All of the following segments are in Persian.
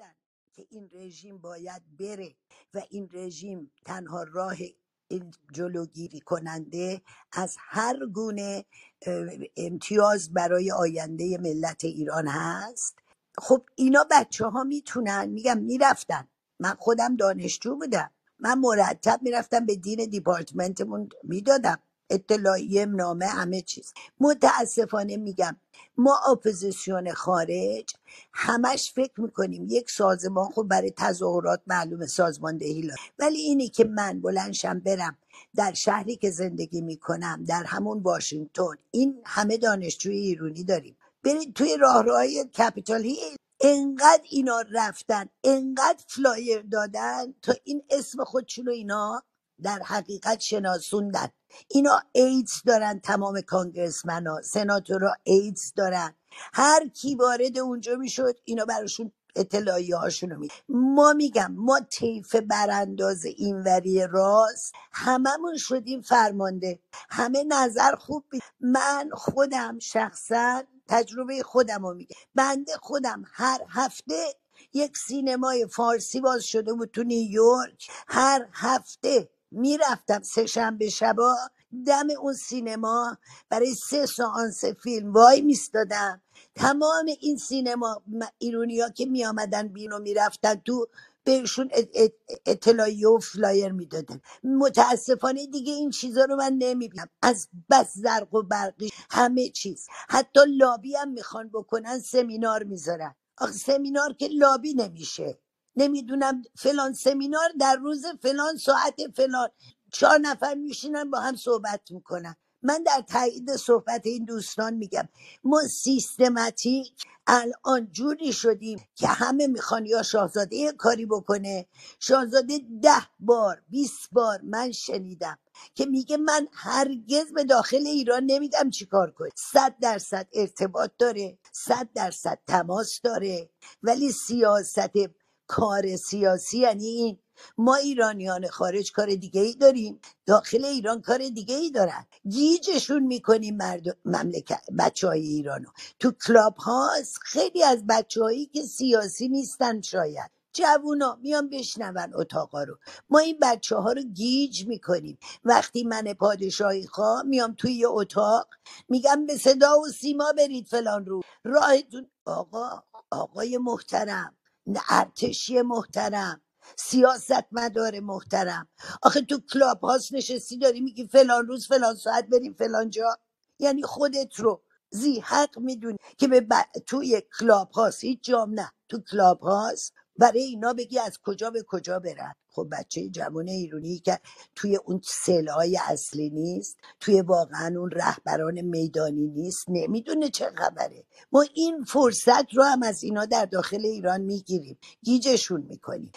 فهمیدن که این رژیم باید بره و این رژیم تنها راه جلوگیری کننده از هر گونه امتیاز برای آینده ملت ایران هست. خب اینا بچه ها می‌تونن میگم می‌رفتن. من خودم دانشجو بودم. من مرتب می‌رفتم به دین دیپارتمنتمون می‌دادم. اطلاعیه نامه همه چیز. متاسفانه میگم ما اپوزیسیون خارج همش فکر می‌کنیم یک سازمان خب برای تظاهرات معلومه سازماندهی دهی ولی اینی که من بلند شم برم در شهری که زندگی می‌کنم در همون واشنگتن این همه دانشجوی ایرانی داریم. برید توی راهروهای Capitol Hill. انقدر اینا رفتن انقدر flyer دادن تا این اسم خودشون اینا در حقیقت شناسوندن. اینا ایدز دارن تمام کانگرسمن ها سناتورا ایدز دارن. هر کی وارد اونجا می‌شد اینا براشون اطلاعیه هاشونو می ما میگم ما طیف برانداز اینوری راست هممون شدیم فرمانده. همه نظر خوب بید. من خودم شخصا تجربه خودم رو میگم. بنده خودم هر هفته یک سینمای فارسی باز شده بود تو نیویورک. هر هفته می‌رفتم سه شنبه شبا دم اون سینما. برای سه سانس فیلم وای میستادم. تمام این سینما ایرونی ها که می آمدن بین و می‌رفتن تو بهشون اطلاعیه و flyer می‌دادن. متاسفانه دیگه این چیزا رو من نمی‌بینم. از بس زرق و برقی همه چیز. حتی لابی هم می‌خوان بکنن سمینار می‌ذارن. آخه سمینار که لابی نمیشه. نمی‌دونم فلان سمینار در روز فلان ساعت فلان. چهار نفر میشینن با هم صحبت می‌کنن. من در تایید صحبت این دوستان میگم ما سیستماتیک الان جوری شدیم که همه می‌خوان یا شاهزاده یه کاری بکنه. شاهزاده ده بار بیست بار من شنیدم که میگه من هرگز به داخل ایران نمیدم چیکار کنه صد درصد ارتباط داره صد درصد تماس داره. ولی سیاست کار سیاسی یعنی این ما ایرانیان خارج کار دیگه ای داریم داخل ایران کار دیگه ای دارن. گیجشون می‌کنیم مرد مملکت بچه های ایرانو. تو کلاب هاست خیلی از بچه هایی که سیاسی نیستن شاید. جوونا میان بشنون اتاقا رو. ما این بچه ها رو گیج می‌کنیم. وقتی من پادشاهی خواه میام توی یه اتاق میگم به صدا و سیما برید فلان رو. راهتون آقا آقای محترم ارتشی محترم. سیاست مدار محترم. آخه تو Clubhouse نشستی داری میگی فلان روز فلان ساعت بریم فلان جا. یعنی خودت رو زی حق می‌دونی که به ب... توی Clubhouse هیچ جام نه. تو Clubhouse برای اینا بگی از کجا به کجا برن. خب بچه جوان ایرونی که توی اون cell های اصلی نیست توی واقعا اون رهبران میدانی نیست نمی‌دونه چه خبره. ما این فرصت رو هم از اینا در داخل ایران می‌گیریم. گیجشون می‌کنیم.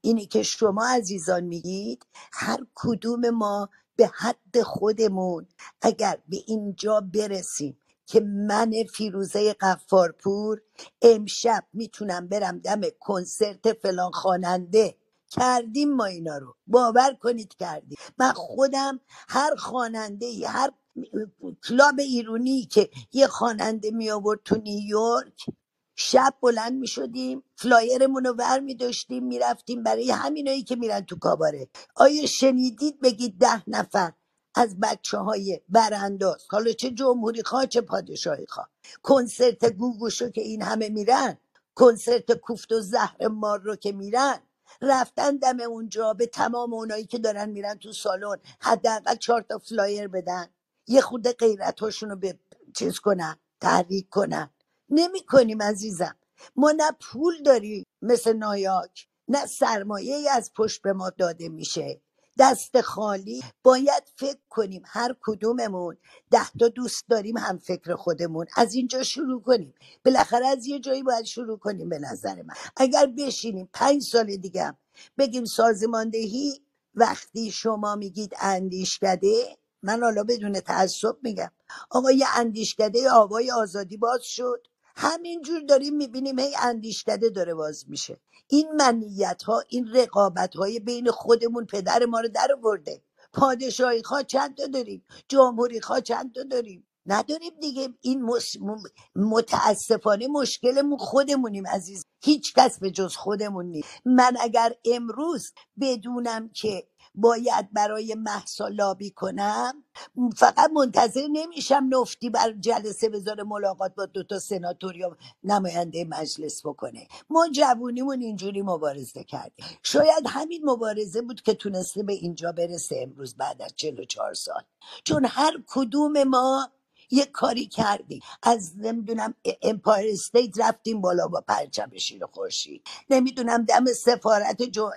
اینی که شما عزیزان میگید هر کدوم ما به حد خودمون اگر به اینجا برسیم که من فیروزه قفارپور امشب می‌تونم برم دم کنسرت فلان خواننده. کردیم ما اینا رو. باور کنید کردیم. من خودم هر خواننده هر club ایرونی که یه خواننده می آورد تو نیویورک شب بلند می شدیم flyer مون رو ور می داشتیم می رفتیم برای همینایی که میرن تو کاباره. آیا شنیدید؟ بگید ده نفر. از بچه های برانداز. حالا چه جمهوری خواه چه پادشاهی خواه. کنسرت گوگوشو که این همه میرن کنسرت کوفت و زهر مار رو که میرن. رفتن دم اونجا به تمام اونایی که دارن میرن تو سالن. حداقل چهار تا flyer بدن. یه خود غیرت رو به چیز کنن تحریک کنن. نمی کنیم عزیزم. ما نه پول داریم مثل نایاک نه سرمایه ای از پشت به ما داده میشه. دست خالی. باید فکر کنیم هر کدوممون ده تا دوست داریم هم فکر خودمون. از اینجا شروع کنیم. بالاخره از یه جایی باید شروع کنیم به نظر من. اگر بشینیم پنج سال دیگه بگیم سازماندهی وقتی شما میگید اندیشکده من حالا بدون تعصب میگم. آقا یه اندیشکده آوای آزادی باز شد. همینجور داریم می‌بینیم هی اندیشکده داره باز میشه. این منیت ها این رقابت های بین خودمون پدر ما رو در آورده. پادشاهی خواه چند تا داریم؟ جمهوری خواه چند تا داریم؟ نداریم دیگه. این متاسفانه مشکلمون خودمونیم عزیز. هیچ کس به جز خودمون نیست. من اگر امروز بدونم که باید برای مهسا لابی کنم؟ فقط منتظر نمیشم NUFDI بر جلسه بذاره ملاقات با دوتا سناتور یا نماینده مجلس بکنه. ما جوونیمون اینجوری مبارزه کردیم. شاید همین مبارزه بود که تونسته به اینجا برسه امروز بعد از 44 سال. چون هر کدوم ما یه کاری کردیم. از نمی‌دونم Empire State رفتیم بالا با پرچم شیر خورشید. نمی‌دونم دم سفارت جو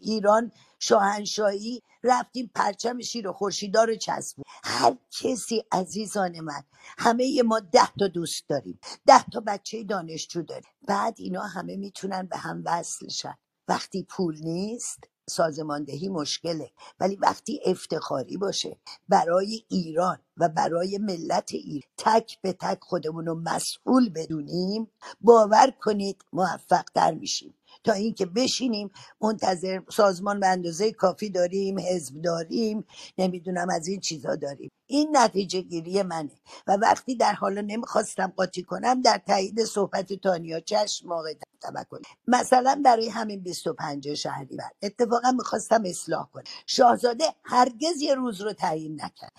ایران شاهنشاهی رفتیم پرچم شیر و خورشیدا رو چسبون. هر کسی عزیزان من همه ما ده تا دوست داریم ده تا بچه دانشجو داریم. بعد اینا همه می‌تونن به هم وصل شن. وقتی پول نیست سازماندهی مشکله. ولی وقتی افتخاری باشه برای ایران و برای ملت ایران تک به تک خودمون رو مسئول بدونیم باور کنید موفق در میشیم. تا اینکه بشینیم منتظر سازمان به اندازه کافی داریم حزب داریم نمی‌دونم از این چیزا داریم. این نتیجه گیری منه. و وقتی در حالا نمی‌خواستم قاطی کنم در تایید صحبت تانیا چشم موقع توکل. مثلا برای همین 25 شهریور. اتفاقا می‌خواستم اصلاح کنم. شاهزاده هرگز یه روز رو تعیین نکرد.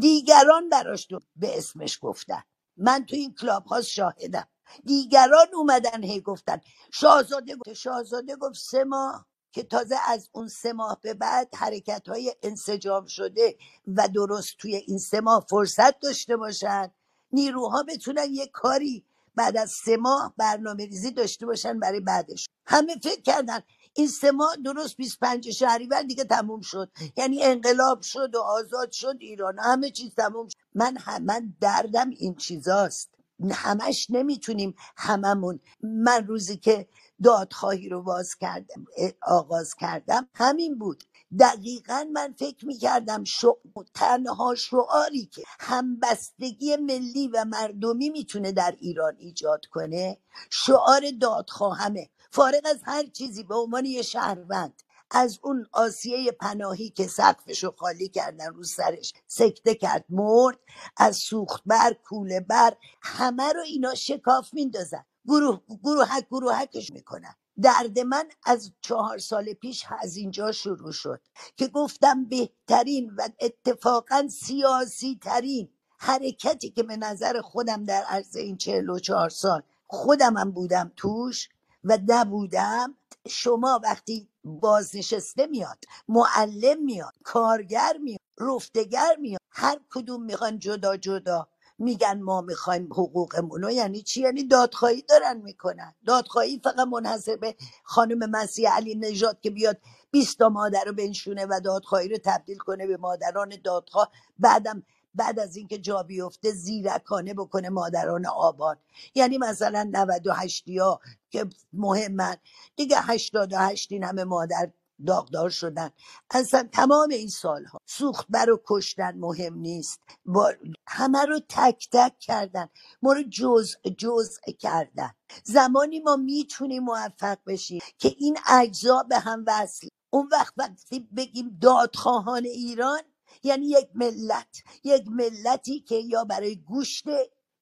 دیگران براش به اسمش گفتن. من تو این کلاب ها شاهدم. دیگران اومدن هی گفتن. شاهزاده گفت شاهزاده گفت سه ماه که تازه از اون سه ماه به بعد حرکت های انسجام شده و درست توی این سه ماه فرصت داشته باشن. نیروها بتونن یه کاری بعد از سه ماه برنامه ریزی داشته باشن برای بعدش. همه فکر کردن این سه ماه درست 25 شهریور دیگه تموم شد. یعنی انقلاب شد و آزاد شد ایران. همه چیز تموم شد. من هم من دردم این چیزاست. همش نمی‌تونیم هممون من روزی که دادخواهی رو باز کردم آغاز کردم همین بود. دقیقا من فکر می‌کردم شع... تنها شعاری که همبستگی ملی و مردمی می‌تونه در ایران ایجاد کنه شعار دادخواهمه. فارغ از هر چیزی به عنوان یه شهروند. از اون آسیه پناهی که سقفش رو خالی کردن رو سرش سکته کرد مرد از سوخت بر کوله بر همه رو اینا شکاف میندازن. گروه گروهک گروهکش می‌کنن. درد من از چهار سال پیش از اینجا شروع شد که گفتم بهترین و اتفاقا سیاسی ترین حرکتی که به نظر خودم در عرض این چهل و چهار سال خودم هم بودم توش و نبودم شما وقتی بازنشسته میاد معلم میاد کارگر میاد رفتگر میاد هر کدوم می‌خوان جدا جدا میگن ما می‌خوایم حقوقمون رو. یعنی چی؟ یعنی دادخواهی دارن می‌کنن. دادخواهی فقط منحصر به خانم مسیح علی نژاد که بیاد 20 تا مادر رو بنشونه و دادخواهی رو تبدیل کنه به مادران دادخواه. بعدم بعد از اینکه جا بیفته زیرکانه بکنه مادران آباد. یعنی مثلا 98 ها که مهمن. دیگه 88 این همه مادر داغدار شدن. اصلا تمام این سالها سوخت بر و کشتن مهم نیست. با همه رو تک تک کردن. ما رو جزء جزء کردن. زمانی ما می‌تونیم موفق بشیم که این اجزا به هم وصل. اون وقت وقتی بگیم دادخواهان ایران یعنی یک ملت یک ملتی که یا برای گوشت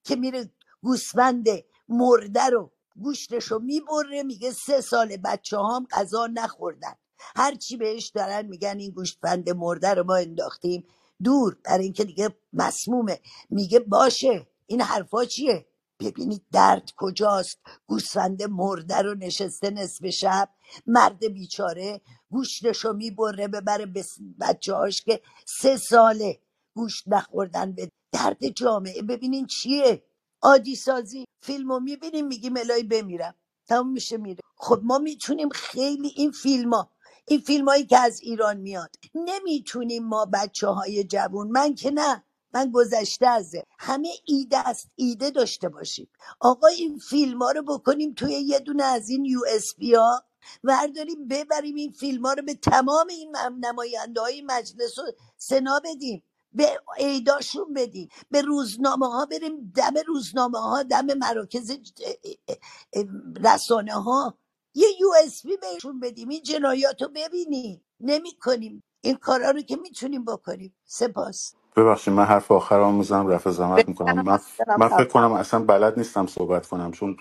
که میره گوسفند مرده رو گوشتش رو می‌بره میگه سه سال بچه هم غذا نخوردن. هرچی بهش دارن میگن این گوشتفند مرده رو ما انداختیم دور. برای اینکه دیگه مسمومه. میگه باشه. این حرفا چیه؟ ببینید درد کجاست. گوسفند مرده رو نشسته نصف شب. مرد بیچاره گوشتش رو می‌بره ببره به بچه هاش که سه ساله گوشت نخوردن به درد جامعه. ببینین چیه؟ عادی سازی فیلمو می‌بینیم میگیم الهی بمیرم. تموم میشه میره. خب ما می‌تونیم خیلی این فیلم ها این فیلم هایی که از ایران میاد نمی‌تونیم ما بچه های جوون. من که نه. من گذشته ازه. همه ایده است ایده داشته باشیم. آقا این فیلم ها رو بکنیم توی یه دونه از این یو اس بی ها. ورداریم ببریم این فیلم ها رو به تمام این نماینده های مجلس و سنا بدیم. به ایداشون بدیم. به روزنامه ها بریم. دم روزنامه ها دم مراکز رسانه ها یه یو اس بی بهشون بدیم. این جنایات رو ببینیم. نمی کنیم این کارا رو که می‌تونیم بکنیم. سپاس. ببخشید من حرف آخرام می‌زنم رفع زحمت می‌کنم. من من فکر. کنم اصلا بلد نیستم صحبت کنم چون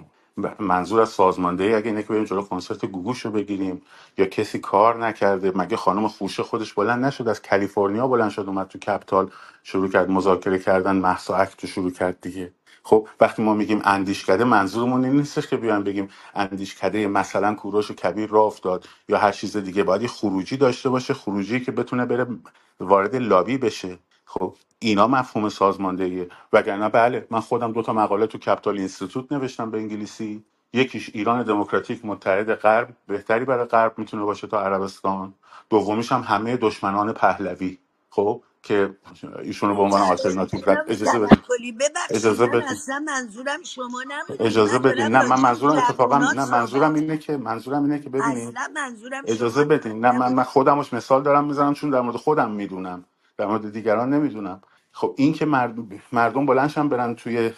منظور از سازماندهی اگه اینه که بریم جلو کنسرت گوگوش رو بگیریم یا کسی کار نکرده مگه خانم خوشه خودش بلند نشد از کالیفرنیا بلند شد اومد تو Capitol شروع کرد مذاکره کردن مهسا Act رو شروع کرد دیگه. خب وقتی ما میگیم اندیشکده منظورمون این نیستش که بیان بگیم اندیشکده مثلا کوروش کبیر راه افتاد یا هر چیز دیگه. باید یه خروجی داشته باشه خروجی که بتونه بره وارد لابی بشه. خب اینا مفهوم سازماندهیه وگرنه بله من خودم دو تا مقاله تو Capitol Institute نوشتم به انگلیسی. یکیش ایران دموکراتیک متحد غرب. بهتری برای غرب می‌تونه باشه تا عربستان. دومیش هم همه دشمنان پهلوی. خب که ایشونو به عنوان آلترناتیو رد اجازه بدید ببخشید. اجازه من بدید اصلا منظورم شما نبودید اجازه من بدین. دارم نه من راجع به منظورم اتفاقا جوونا نه منظورم صحبت اینه که منظورم اینه که ببینید اصلا منظورم اجازه بدین. نه من, من خودمش مثال دارم می‌زنم چون در مورد خودم می‌دونم. در مورد دیگران نمی‌دونم. خب این که مردم, مردم بلنشن برن توی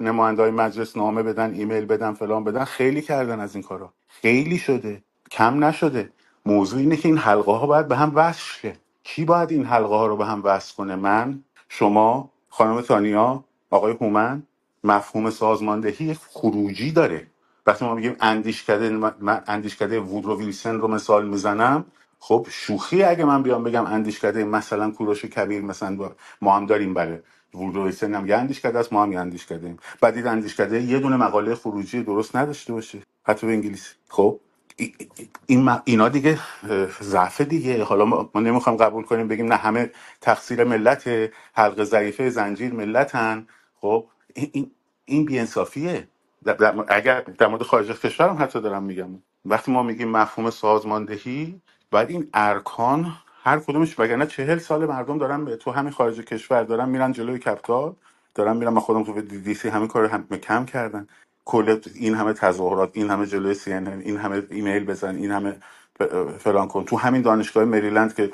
نماینده های مجلس نامه بدن ایمیل بدن فلان بدن خیلی کردن از این کارا. خیلی شده. کم نشده. موضوع اینه که این حلقه ها باید به هم وصل شه. کی باید این حلقه ها رو به هم وصل کنه؟ من شما خانم تانیا آقای هومن. مفهوم سازماندهی خروجی داره. وقتی ما میگیم اندیشکده من اندیشکده وودرو ویلسن رو مثال می‌زنم خب شوخی اگه من بیام بگم اندیشکده مثلا کوروش کبیر مثلا ما هم داریم بله وودرو ویلسن هم یه اندیشکده است ما هم یه اندیشکده ایم. بعد این اندیشکده یه دونه مقاله خروجی درست نداشته باشه. حتی به انگلیسی خب ای- ای- این اینا دیگه ضعف دیگه. حالا ما, نمی‌خوام قبول کنیم بگیم نه همه تقصیر ملت حلقه ضعیفه زنجیر ملتن. خب این این, بیانصافیه. در- اگر در مورد خارج از کشورم حتی دارم میگم. وقتی ما میگیم مفهوم سازماندهی باید این ارکان هر کدومش وگرنه چهل سال مردم دارن به تو همین خارج کشور دارن میرن جلوی کپتال دارن میرن من خودم تو دی دی سی همین کار هم کم کردن. کل این همه تظاهرات این همه جلوی سی این همه ایمیل بزن این همه فلان کن. تو همین دانشگاه مریلند که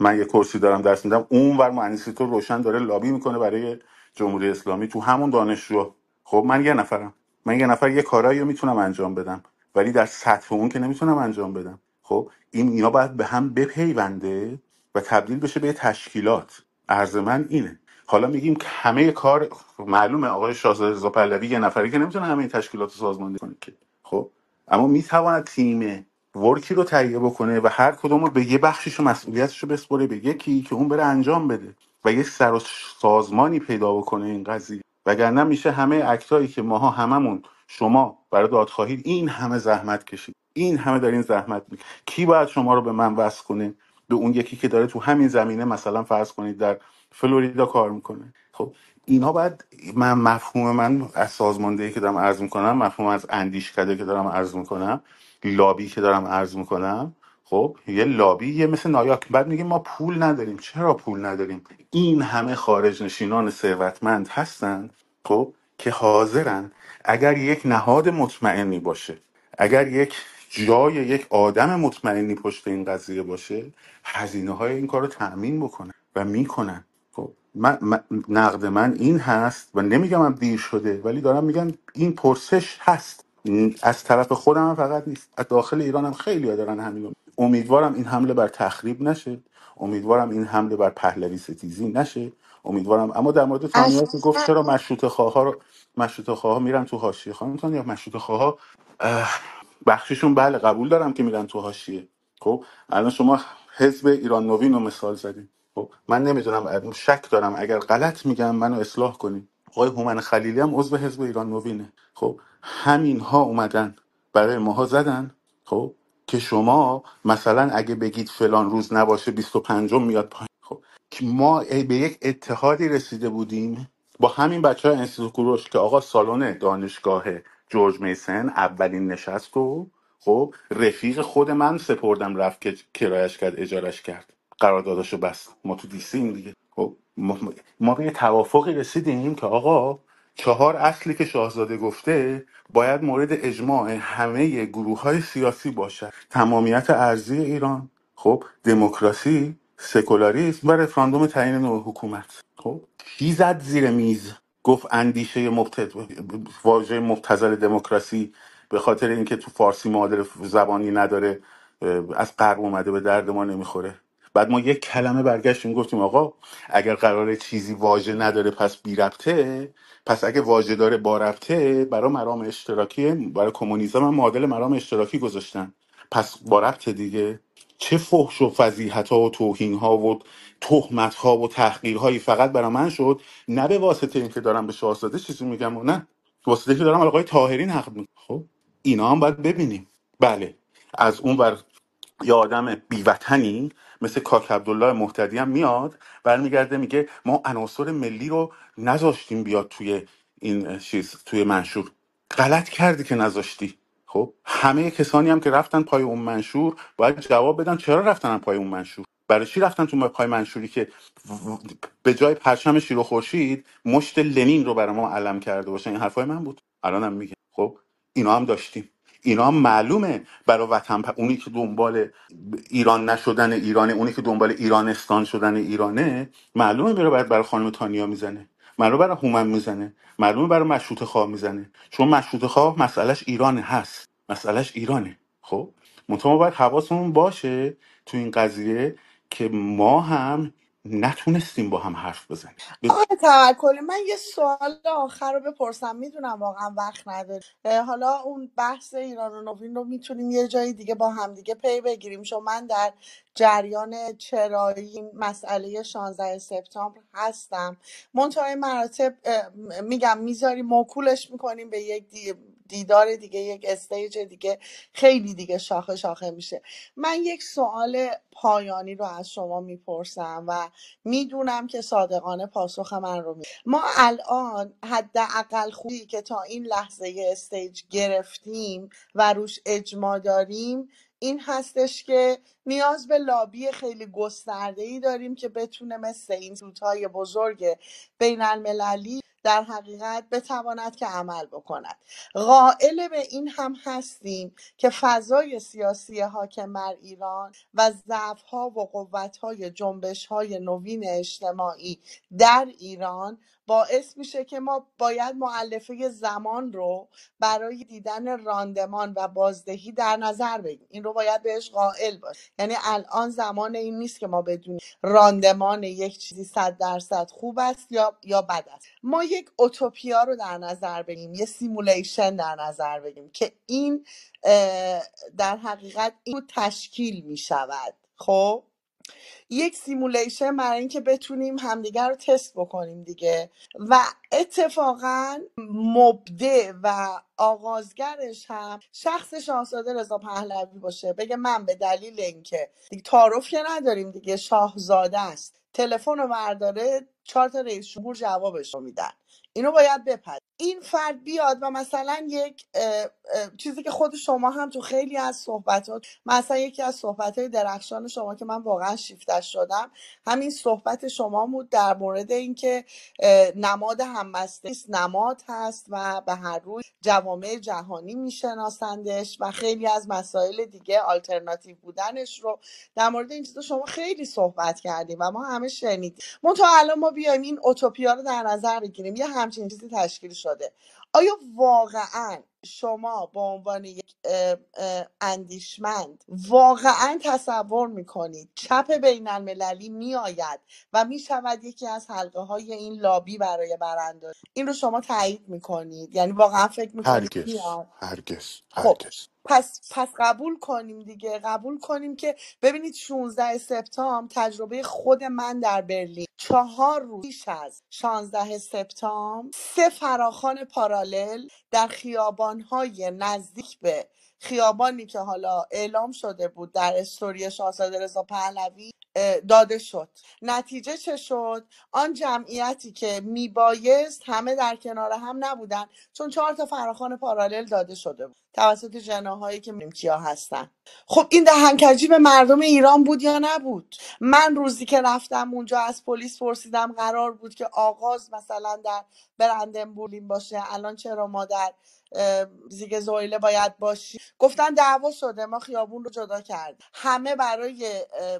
من یه کرسی دارم درس میدم اون ور مهندسی تو روشن داره لابی می‌کنه برای جمهوری اسلامی. تو همون دانشجو خب من یه نفرم. من یه نفر یه کارایی می‌تونم انجام بدم ولی در سطح اون که نمی‌تونم انجام بدم. خب این اینا باید به هم بپیونده و تبدیل بشه به تشکیلات. عرض من اینه. حالا میگیم که همه کار معلومه آقای شاهزاده رضا پهلوی یه نفری که نمی‌تونه همه این تشکیلات رو سازماندهی کنه که. خب اما می‌تواند تیم ورکی رو تهیه بکنه و هر کدوم رو به یه بخشش و مسئولیتش رو بسپره به یکی که اون بره انجام بده و یه سر و سازمانی پیدا بکنه این قضیه. وگرنه میشه همه اکتایی که ماها هممون شما برای دادخواهی این همه زحمت کشید. این همه دارین زحمت می‌کشید کی باید شما رو به من وصل کنه؟ به اون یکی که داره تو همین زمینه مثلا فرض کنید در فلوریدا کار می‌کنه. خب اینا باید من مفهوم من از سازماندهی که دارم عرض می‌کنم مفهوم از اندیشکده که دارم عرض می‌کنم لابی که دارم عرض می‌کنم خب یه لابی یه مثل نایاک. بعد میگیم ما پول نداریم. چرا پول نداریم؟ این همه خارج نشینان ثروتمند هستن خب که حاضرن اگر یک نهاد مطمئنی باشه اگر یک جای یک آدم مطمئنی پشت این قضیه باشه هزینه های این کار رو تأمین بکنن و می‌کنن. خب من, من- نقد من این هست و نمیگم هم دیر شده ولی دارم میگم این پرسش هست. از طرف خودم هم فقط نیست. از داخل ایران هم خیلی دارن همین. امیدوارم این حمله بر تخریب نشه. امیدوارم این حمله بر پهلوی ستیزی نشه. امیدوارم. اما در مورد تانیات که گفت چرا مشروط خواه رو مشروط خواه میرن تو حاشیه؟ خانم تانیا مشروط خواه بخششون بله قبول دارم که میرن تو حاشیه. خب الان شما حزب ایران نوین رو مثال زدید خب من نمی‌دونم شک دارم. اگر غلط میگم منو اصلاح کنید آقای هومن خلیلی هم عضو حزب ایران نوینه. خب همین ها اومدن برای ماها زدن. خب که شما مثلا اگه بگید فلان روز نباشه 25 میاد پایین. که ما به یک اتحادی رسیده بودیم با همین بچه های انستیتو کوروش که آقا سالن دانشگاه جورج میسن اولین نشست رو خب رفیق خود من سپردم رفت که کرایش کرد اجارش کرد. قرارداداشو بست. ما تو دیسیم دیگه. خب ما, ما به یه توافقی رسیدیم که آقا چهار اصلی که شاهزاده گفته باید مورد اجماع همه گروه های سیاسی باشد. تمامیت ارزی ایران خب دموکراسی سکولاریسم و رفراندوم تعیین نوع حکومت. خب؟ کی زد زیر میز؟ گفت اندیشه مبتد واژه مبتذل دموکراسی به خاطر اینکه تو فارسی معادل زبانی نداره از غرب اومده به درد ما نمی‌خوره. بعد ما یک کلمه برگشتیم گفتیم آقا اگر قرار چیزی واژه نداره پس بی ربطه. پس اگه واژه داره با ربطه برای مرام اشتراکی برای کمونیسم هم معادل مرام اشتراکی گذاشتن. پس با ربطه دیگه. چه فحش و فضیحت ها و توهین ها و تهمت ها و تحقیر هایی فقط برای من شد نه به واسطه اینکه دارم به شاهزاده چیزی میگم و نه. واسطه که دارم آقای طاهری نقد می‌کنم خب اینا هم باید ببینیم. بله از اون ور یه آدم بیوطنی مثل کاک عبدالله محتدی هم میاد برمیگرده میگه ما عناصر ملی رو نذاشتیم بیاد توی این چیز توی منشور. غلط کردی که نذاشتی. خب همه کسانی هم که رفتن پای اون منشور باید جواب بدن چرا رفتن پای اون منشور؟ برای چی رفتن تو پای منشوری که به جای پرچم شیر و خورشید مشت لنین رو برای ما علم کرده باشن این حرفای من بود. الانم میگه. خب اینا هم داشتیم. اینا هم معلومه برای وطن پ- اونی که دنبال ایران نشدن ایرانه اونی که دنبال ایرانستان شدن ایرانه معلومه باید برای خانم تانیا می‌زنه. معلومه برای هومن می‌زنه. معلومه برای مشروط خواه می‌زنه. چون مشروط خواه مسئلهش ایرانه هست. مسئلهش ایرانه. خب؟ منتها ما باید حواسمون باشه تو این قضیه که ما هم نتونستیم با هم حرف بزنیم. ب- آقای توکلی من یه سوال آخر رو بپرسم. می‌دونم واقعا وقت نداری. حالا اون بحث ایران نوین رو می‌تونیم یه جای دیگه با هم دیگه پی بگیریم. چون من در جریان چرایی مسئله 16 سپتامبر هستم. منتهای مراتب میگم می‌ذاریم موکولش می‌کنیم به یک دیدار دیگه یک stage دیگه خیلی دیگه شاخه شاخه میشه. من یک سوال پایانی رو از شما می‌پرسم و می‌دونم که صادقانه پاسخ من رو می ما الان حداقل خوبی که تا این لحظه stage گرفتیم و روش اجماع داریم این هستش که نیاز به لابی خیلی گسترده ای داریم که بتونه مثل این سودهای بزرگ بین المللی در حقیقت بتواند که عمل بکند. قائل به این هم هستیم که فضای سیاسی حاکم بر ایران و ضعف‌ها و قوت‌های جنبش‌های نوین اجتماعی در ایران باعث میشه که ما باید معلفه زمان رو برای دیدن راندمان و بازدهی در نظر بگیریم. این رو باید بهش قائل باش. یعنی الان زمان این نیست که ما بدونیم راندمان یک چیزی صد درصد خوب است یا یا بد است. ما یک اوتوپیا رو در نظر بگیریم یه simulation در نظر بگیریم که این در حقیقت این تشکیل می شود خب؟ یک simulation برای اینکه بتونیم همدیگر رو تست بکنیم دیگه. و اتفاقا مبدع و آغازگرش هم شخص شاهزاده رضا پهلوی باشه. بگه من به دلیل اینکه دیگه تعارف که نداریم دیگه شاهزاده است. تلفن رو برداره چهار تا رئیس جمهور جوابش رو میدن. اینو باید بپذیر این فرد بیاد و مثلا یک چیزی که خود شما هم تو خیلی از صحبتات مثلا یکی از صحبت های درخشان شما که من واقعا شیفتش شدم همین صحبت شما بود در مورد اینکه نماد همبستگی است، نماد هست و به هر روی جوامع جهانی میشناسندش و خیلی از مسائل دیگه آلترناتیو بودنش رو در مورد این چیزا شما خیلی صحبت کردیم و ما همه شنیدیم منتها الان ما بیایم این اوتوپیا رو در نظر بگیریم. یه همچین چیزی تشکیل شده. آیا واقعا شما به عنوان یک اه، اه، اندیشمند واقعا تصور می‌کنید چپ بین المللی میآید و می‌شود یکی از حلقه های این لابی برای براندازی این رو شما تایید می‌کنید؟ یعنی واقعا فکر می‌کنید هرگز میاد هرگز خب هرگز. پس پس قبول کنیم دیگه قبول کنیم که ببینید 16 سپتامبر تجربه خود من در برلین. چهار روز پیش از 16 سپتامبر سه فراخان پارالل در خیابانهای نزدیک به خیابانی که حالا اعلام شده بود در استوری شاهزاده رضا پهلوی. داده شد. نتیجه چه شد؟ آن جمعیتی که میبایست همه در کنار هم نبودن چون چهار تا فراخوان پارالل داده شده بود. توسط جناهایی که کیا هستن. خب این دهنکجی به مردم ایران بود یا نبود؟ من روزی که رفتم اونجا از پلیس پرسیدم قرار بود که آغاز مثلا در برندنبورگ باشه. الان چرا ما در زیگ زویله باید باشیم؟ گفتن دعوا شده ما خیابون رو جدا کردیم. همه برای اه،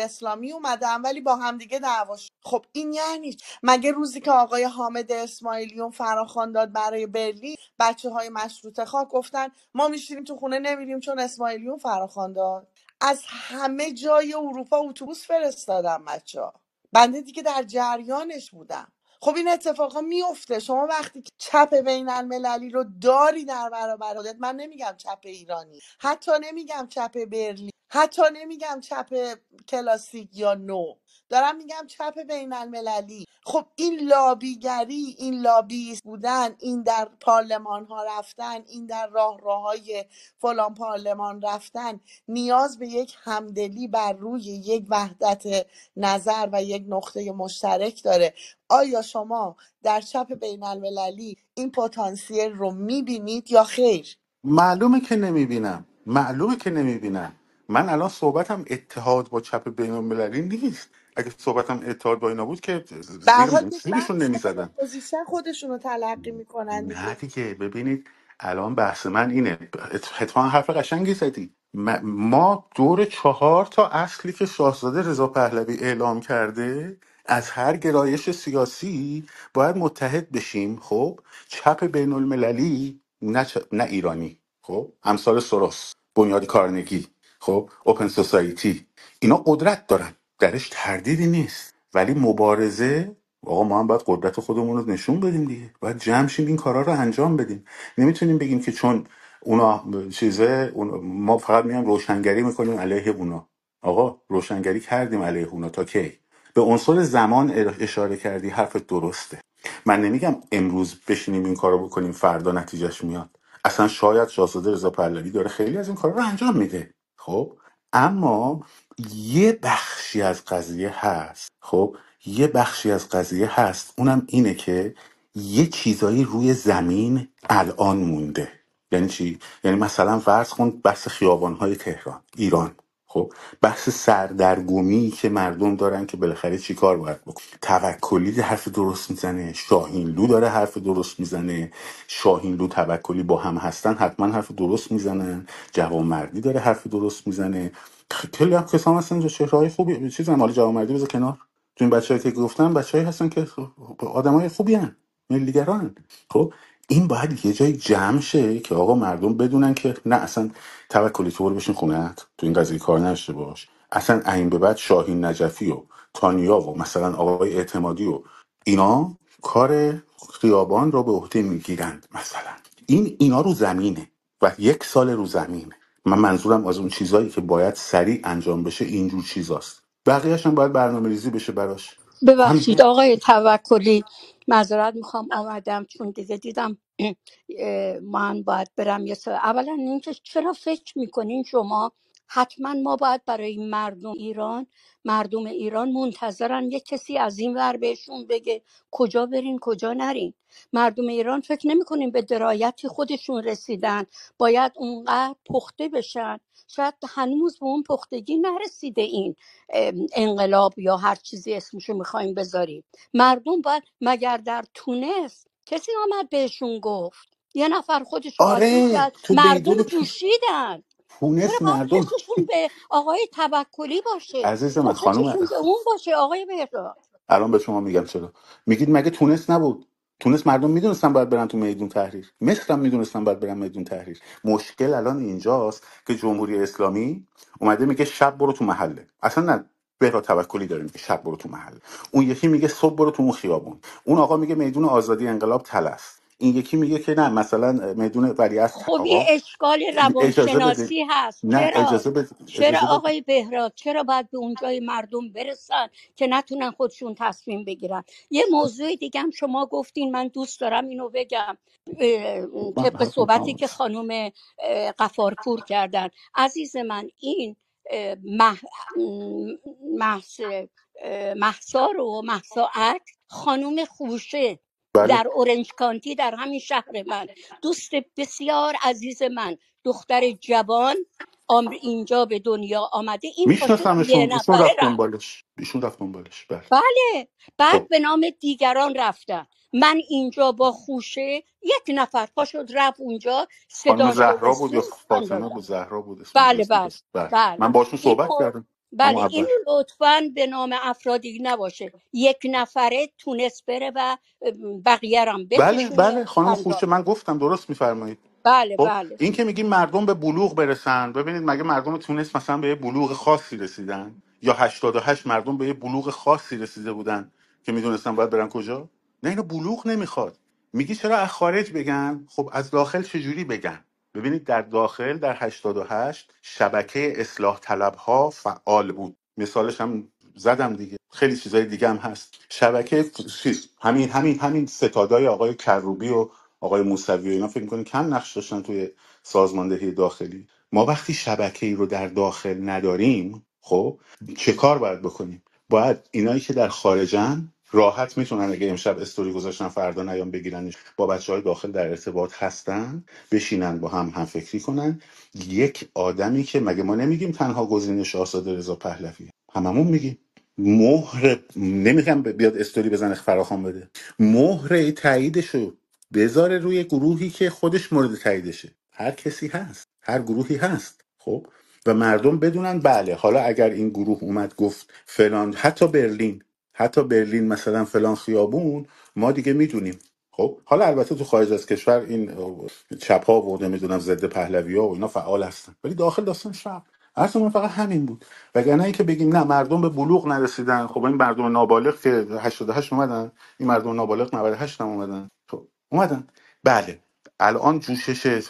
اسلامی اومدن ولی با همدیگه دعوا شد خب این یعنی؟ مگه روزی که آقای حامد اسماعیلیون فراخوان داد برای برلین بچه های مشروطه خواه گفتن ما میشینیم تو خونه نمیریم چون اسماعیلیون فراخوان داد. از همه جای اروپا اتوبوس فرستادم بچه ها بنده دیگه در جریانش بودم. خب این اتفاقا میفته شما وقتی که چپ بین المللی رو داری در برابر خودت من نمیگم چپ ایرانی حتی نمیگم چپ برلین. حتی نمیگم چپ کلاسیک یا نو. دارم میگم چپ بین المللی خب این لابیگری این لابیست بودن این در پارلمان ها رفتن این در راه های فلان پارلمان رفتن نیاز به یک همدلی بر روی یک وحدت نظر و یک نقطه مشترک داره. آیا شما در چپ بین المللی این پتانسیل رو می‌بینید یا خیر؟ معلومه که نمی‌بینم. معلومه که نمی‌بینم. من الان صحبتم اتحاد با چپ بین المللی نیست. اگه صحبتم اتحاد با اینا بود که به هر زیر حال یک زیرشون نمی‌زدم اپوزیشن خودشون رو تلقی می‌کنن نه دیگه. دیگه ببینید الان بحث من اینه. اتفاقا حرف قشنگی زدی. م- ما دور چهار تا اصلی که شاهزاده رضا پهلوی اعلام کرده از هر گرایش سیاسی باید متحد بشیم. خب؟ چپ بین المللی نه, چ- نه ایرانی. خب؟ امثال سروس بنیاد کارنگی. خب اوپن سوسایتی اینا قدرت دارن. درش تردیدی نیست. ولی مبارزه آقا ما هم باید قدرت خودمون رو نشون بدیم دیگه. باید جمع شیم این کارا رو انجام بدیم. نمی‌تونیم بگیم که چون اونا چیزه اون- ما فقط میایم روشنگری می‌کنیم علیه اونا. آقا روشنگری کردیم علیه اونا تا کی؟ به عنصر زمان اشاره کردی حرف درسته. من نمیگم امروز بشینیم این کارو بکنیم فردا نتیجهش میاد. اصلا شاید شاهزاده رضا پهلوی داره خیلی از این کارا رو انجام میده. خب؟ اما یه بخشی از قضیه هست خب؟ یه بخشی از قضیه هست. اونم اینه که یه چیزایی روی زمین الان مونده. یعنی چی؟ یعنی مثلا فرض کن بحث خیابانهای تهران ایران. خب بحث سردرگمی که مردم دارن که بالاخره چی کار باید بکن توکلی حرف درست می‌زنه شاهینلو داره حرف درست می‌زنه شاهینلو توکلی با هم هستن حتما حرف درست می‌زنن جوانمردی داره حرف درست می‌زنه. خیلی هم کسان هستن اینجا چهرهای خوبی چیز مال جوانمردی بذار کنار. تو این بچه‌ای که گفتم بچه‌ای هستن که آدمای خوبی هن. ملیگران خب این باید یه جای جمع شه که آقا مردم بدونن که نه اصلا توکلی تو برو بشین خونت تو این قضیه کار نشته باش. اصلا این به بعد شاهین نجفی و تانیا و مثلا آقای اعتمادی و اینا کار خیابان را به عهده می‌گیرند مثلا. این اینا رو زمینه و یک سال رو زمینه. من منظورم از اون چیزایی که باید سریع انجام بشه اینجور چیزاست. بقیهش هم باید برنامه ریزی بشه براش. ببخشید آقای توکلی معذرت می‌خوام آمدم چون دیگه دیدم من باید برم یه سر اولا اینکه چرا فکر می‌کنین شما حتما ما باید برای مردم ایران مردم ایران منتظرن یه کسی از این ور بهشون بگه کجا برین کجا نرین. مردم ایران فکر نمی‌کنین به درایتی خودشون رسیدن. باید اونقدر پخته بشن. شاید هنوز به اون پختگی نرسیده این انقلاب یا هر چیزی اسمشو می‌خوایم بذاریم مردم باید مگر در تونس کسی آمد بهشون گفت. یه نفر آزاد آره کرد. تو مردم بیدون جوشیدن چرا باید مردم. به آقای توکلی باشه؟ عزیز من خانم به اون باشه آقای بهداد الان به شما میگم چرا. میگید مگه تونس نبود؟ تونس مردم می‌دونستن باید برن تو میدون تحریر. مصر هم می‌دونستن باید برن میدون تحریر. مشکل الان اینجاست که جمهوری اسلامی اومده میگه شب برو تو محله. اصلا نه بهرا توکلی داره میگه شب برو تو محله اون یکی میگه صبح برو تو اون خیابون. اون آقا میگه میدون آزادی انقلاب تلف این یکی میگه که نه مثلا میدون ولیعصر خب یه اشکال روانشناسی هست. نه چرا؟ اجازه بده چرا اجازه بده. آقای بهراد چرا باید به اونجای مردم برسن که نتونن خودشون تصمیم بگیرن؟ یه موضوع دیگه هم شما گفتین من دوست دارم اینو بگم. اه، من طبق صحبتی که. خانم قفارپور کردن. عزیز من این. محس... محسا رو محسا اکت خانم خوشه بله. در اورنج کانتی در همین شهر من. دوست بسیار عزیز من دختر جوان آمر اینجا به دنیا آمده. این میشناسمشون ایشون رفت دنبالش. ایشون رفت دنبالش. بله. بله. خب. بعد به نام دیگران رفتن. من اینجا با خوشه یک نفر پاشد رفت اونجا رو زهرا بود یا فاطمه بود؟ زهرا بود بله بله بله. بله. من باشون این صحبت پر کردم. بله اینو لطفا به نام افرادی نباشه. یک نفره تونست بره و بقیه رو هم بله بله خانم خوشه من گفتم درست میفرمایید. بله خب بله. این که میگیم مردم به بلوغ برسن ببینید مگه مردم تونست مثلا به یه بلوغ خاصی رسیدن؟ یا 88 مردم به یه بلوغ خاصی رسیده بودن که می‌دونستن باید برن کجا؟ نه اینو بلوغ نمی‌خواد. میگی چرا از خارج بگن؟ خب از داخل چجوری بگن؟ ببینید در داخل در 88 شبکه اصلاح طلب ها فعال بود. مثالش هم زدم دیگه. خیلی چیزای دیگه هم هست. شبکه همین همین همین ستادای آقای کروبی و آقای موسوی و اینا فکر می‌کنین کم نقش داشتن توی سازماندهی داخلی؟ ما وقتی شبکه ای رو در داخل نداریم خب چه کار باید بکنیم؟ باید اینایی که در خارجن راحت می‌تونن اگه امشب استوری گذاشتن فردا نیام بگیرنش با بچه های داخل در ارتباط هستن بشینن با هم هم فکری کنن. یک آدمی که مگه ما نمیگیم تنها گزینه شاهزاده رضا پهلوی هممون میگیم. مهر نمیگم بیاد استوری بزنه فراخوان بده. مهر تاییدشو بذاره روی گروهی که خودش مورد تاییدشه. هر کسی هست. هر گروهی هست. خب؟ و مردم بدونن بله حالا اگر این گروه اومد گفت فلان حتی برلین حتی برلین مثلا فلان خیابون ما دیگه می‌دونیم. خب حالا البته تو خارج از کشور این چپ ها و نمی‌دونم ضد پهلوی ها و اینا فعال هستن. ولی داخل داستان شب اصلا من فقط همین بود. وگرنه اینکه بگیم نه مردم به بلوغ نرسیدن. خب این مردم نابالغ که 88 اومدن. این مردم نابالغ 98 هم اومدن. خب اومدن. بله. الان جوشش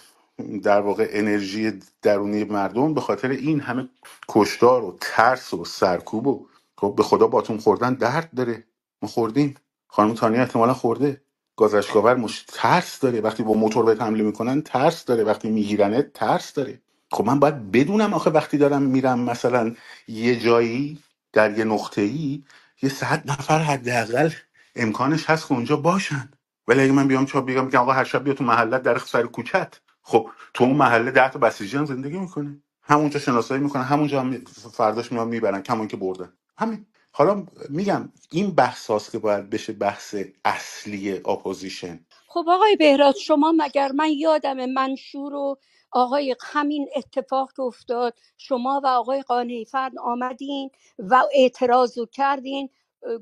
در واقع انرژی درونی مردم به خاطر این همه کشتار و ترس و سرکوب و خب به خدا باتون خوردن درد داره. ما خوردیم. خانم تانی احتمالا خورده. گازشگاور مش ترس داره. وقتی با موتور بهت حمله می‌کنن ترس داره. وقتی میگیرنه ترس داره. خب من باید بدونم آخه وقتی دارم میرم مثلا یه جایی در یه نقطه ای یه صد نفر حداقل امکانش هست که اونجا باشن. ولی اگه من بیام چا بگم که آقا هر شب بیا تو محلت در سر کوچت. خب تو اون محله ده تا بسیجی زندگی می‌کنه همونجا شناسایی می‌کنن. همونجا هم فرداش میان می‌برن. کمون که بردن. همین. حالا میگم این بحثاست که باید بشه بحث اصلی اپوزیشن. خب آقای بهراد شما مگر من یادم منشور و آقای همین اتفاق که افتاد شما و آقای قانعی فرد آمدین و اعتراض رو کردین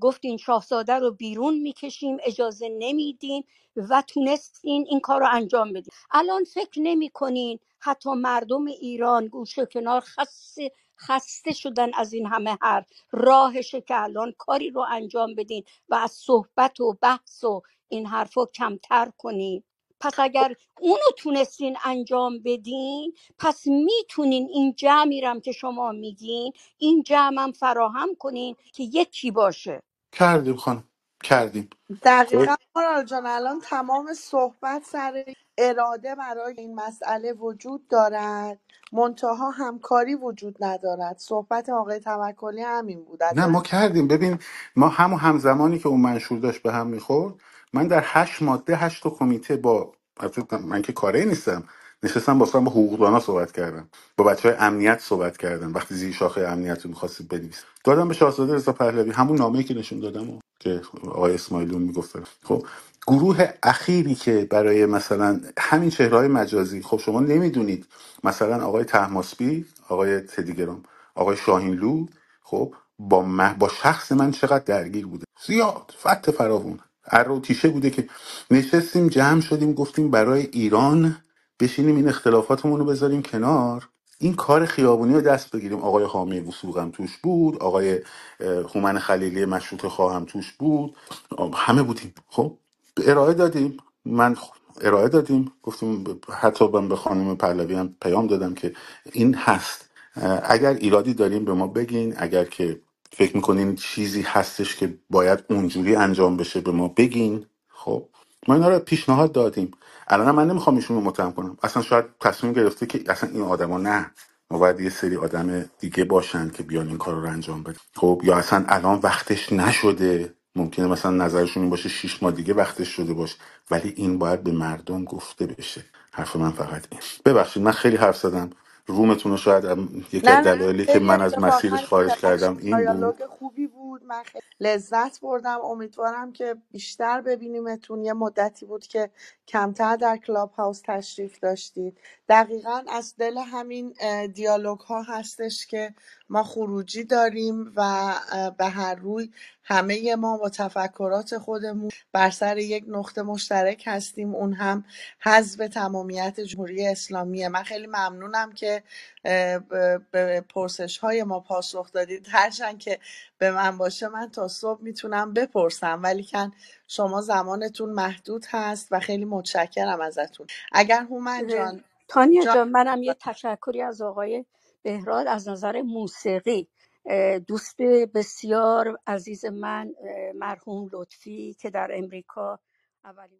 گفتین شاهزاده رو بیرون می‌کشیم اجازه نمیدیم و تونستین این کار رو انجام بدین. الان فکر نمی کنین حتی مردم ایران گوشه کنار خسته خسته شدن از این همه حرف. راهشه که الان کاری رو انجام بدین و از صحبت و بحث و این حرفا کمتر کنین. پس اگر اونو تونستین انجام بدین پس می‌تونین این جمعی رم که شما میگین این جمعم فراهم کنین که یکی باشه. کردیم خانم کردیم. دقیقا مارال جان الان تمام صحبت سر اراده برای این مسئله وجود دارد؟ منتها همکاری وجود ندارد. صحبت آقای توکلی همین بود. نه ما کردیم. ببین ما همون همزمانی که اون منشور داشت به هم می‌خورد من در هشت ماده هشت تا کمیته با البته من که کاری نیستم نشستم با با حقوقدانا صحبت کردم. با بچه های امنیت صحبت کردم. وقتی زیر شاخه امنیت رو می‌خواستید بنویسید. دادم به شاهزاده رضا پهلوی. همون نامه‌ای که نشون دادم و که آقای اسماعیلون می‌گفت. خب گروه اخیری که برای مثلا همین چهرهای مجازی خب شما نمی‌دونید. مثلا آقای تحماسبی آقای تدیگرام آقای شاهینلو خب با, با شخص من چقدر درگیر بوده؟ زیاد فت فراوون. اره و تیشه بوده که نشستیم جمع شدیم گفتیم برای ایران بشینیم این اختلافاتمون رو بذاریم کنار. این کار خیابونی رو دست بگیریم. آقای حامی وسوق هم توش بود آقای اه، هومن خلیلی مشروط خواهم توش بود. همه بودیم. خب ارائه دادیم. من ارائه دادیم. گفتیم حتی من به خانم پهلوی هم پیام دادم که این هست. اگر ایرادی داریم به ما بگین. اگر که فکر می‌کنین چیزی هستش که باید اونجوری انجام بشه به ما بگین. خب ما اینا رو پیشنهاد دادیم. الان من نمی‌خوام ایشون رو متهم کنم. اصلا شاید تصمیم گرفته که اصلا این آدما نه. ما باید یه سری آدم دیگه باشن که بیان این کار رو انجام بدن. خب یا اصلا الان وقتش نشده. ممکنه مثلا نظرشون این باشه شیش ماه دیگه وقتش شده باشه ولی این باید به مردم گفته بشه. حرف من فقط این. ببخشید من خیلی حرف زدم. رومتون رو شاید یکی از نه نه دلایلی که خیلی من از اتفاقا مسیرش خارج کردم این بود. دیالوگ خوبی بود. من خیلی لذت بردم. امیدوارم که بیشتر ببینیمتون. یه مدتی بود که کمتر در کلاب هاوس تشریف داشتید. دقیقا از دل همین دیالوگ ها هستش که ما خروجی داریم و به هر روی همه ما با تفکرات خودمون بر سر یک نقطه مشترک هستیم. اون هم حزب تمامیت جمهوری اسلامیه. من خیلی ممنونم که به پرسش های ما پاسخ دادید. هرچند که به من باشه من تا صبح می‌تونم بپرسم ولی کن شما زمانتون محدود هست و خیلی متشکرم ازتون. اگر هومن جان تانیا جان منم یه تشکری از آقای بهراد از نظر موسیقی دوست بسیار عزیز من مرحوم لطفی که در امریکا اولین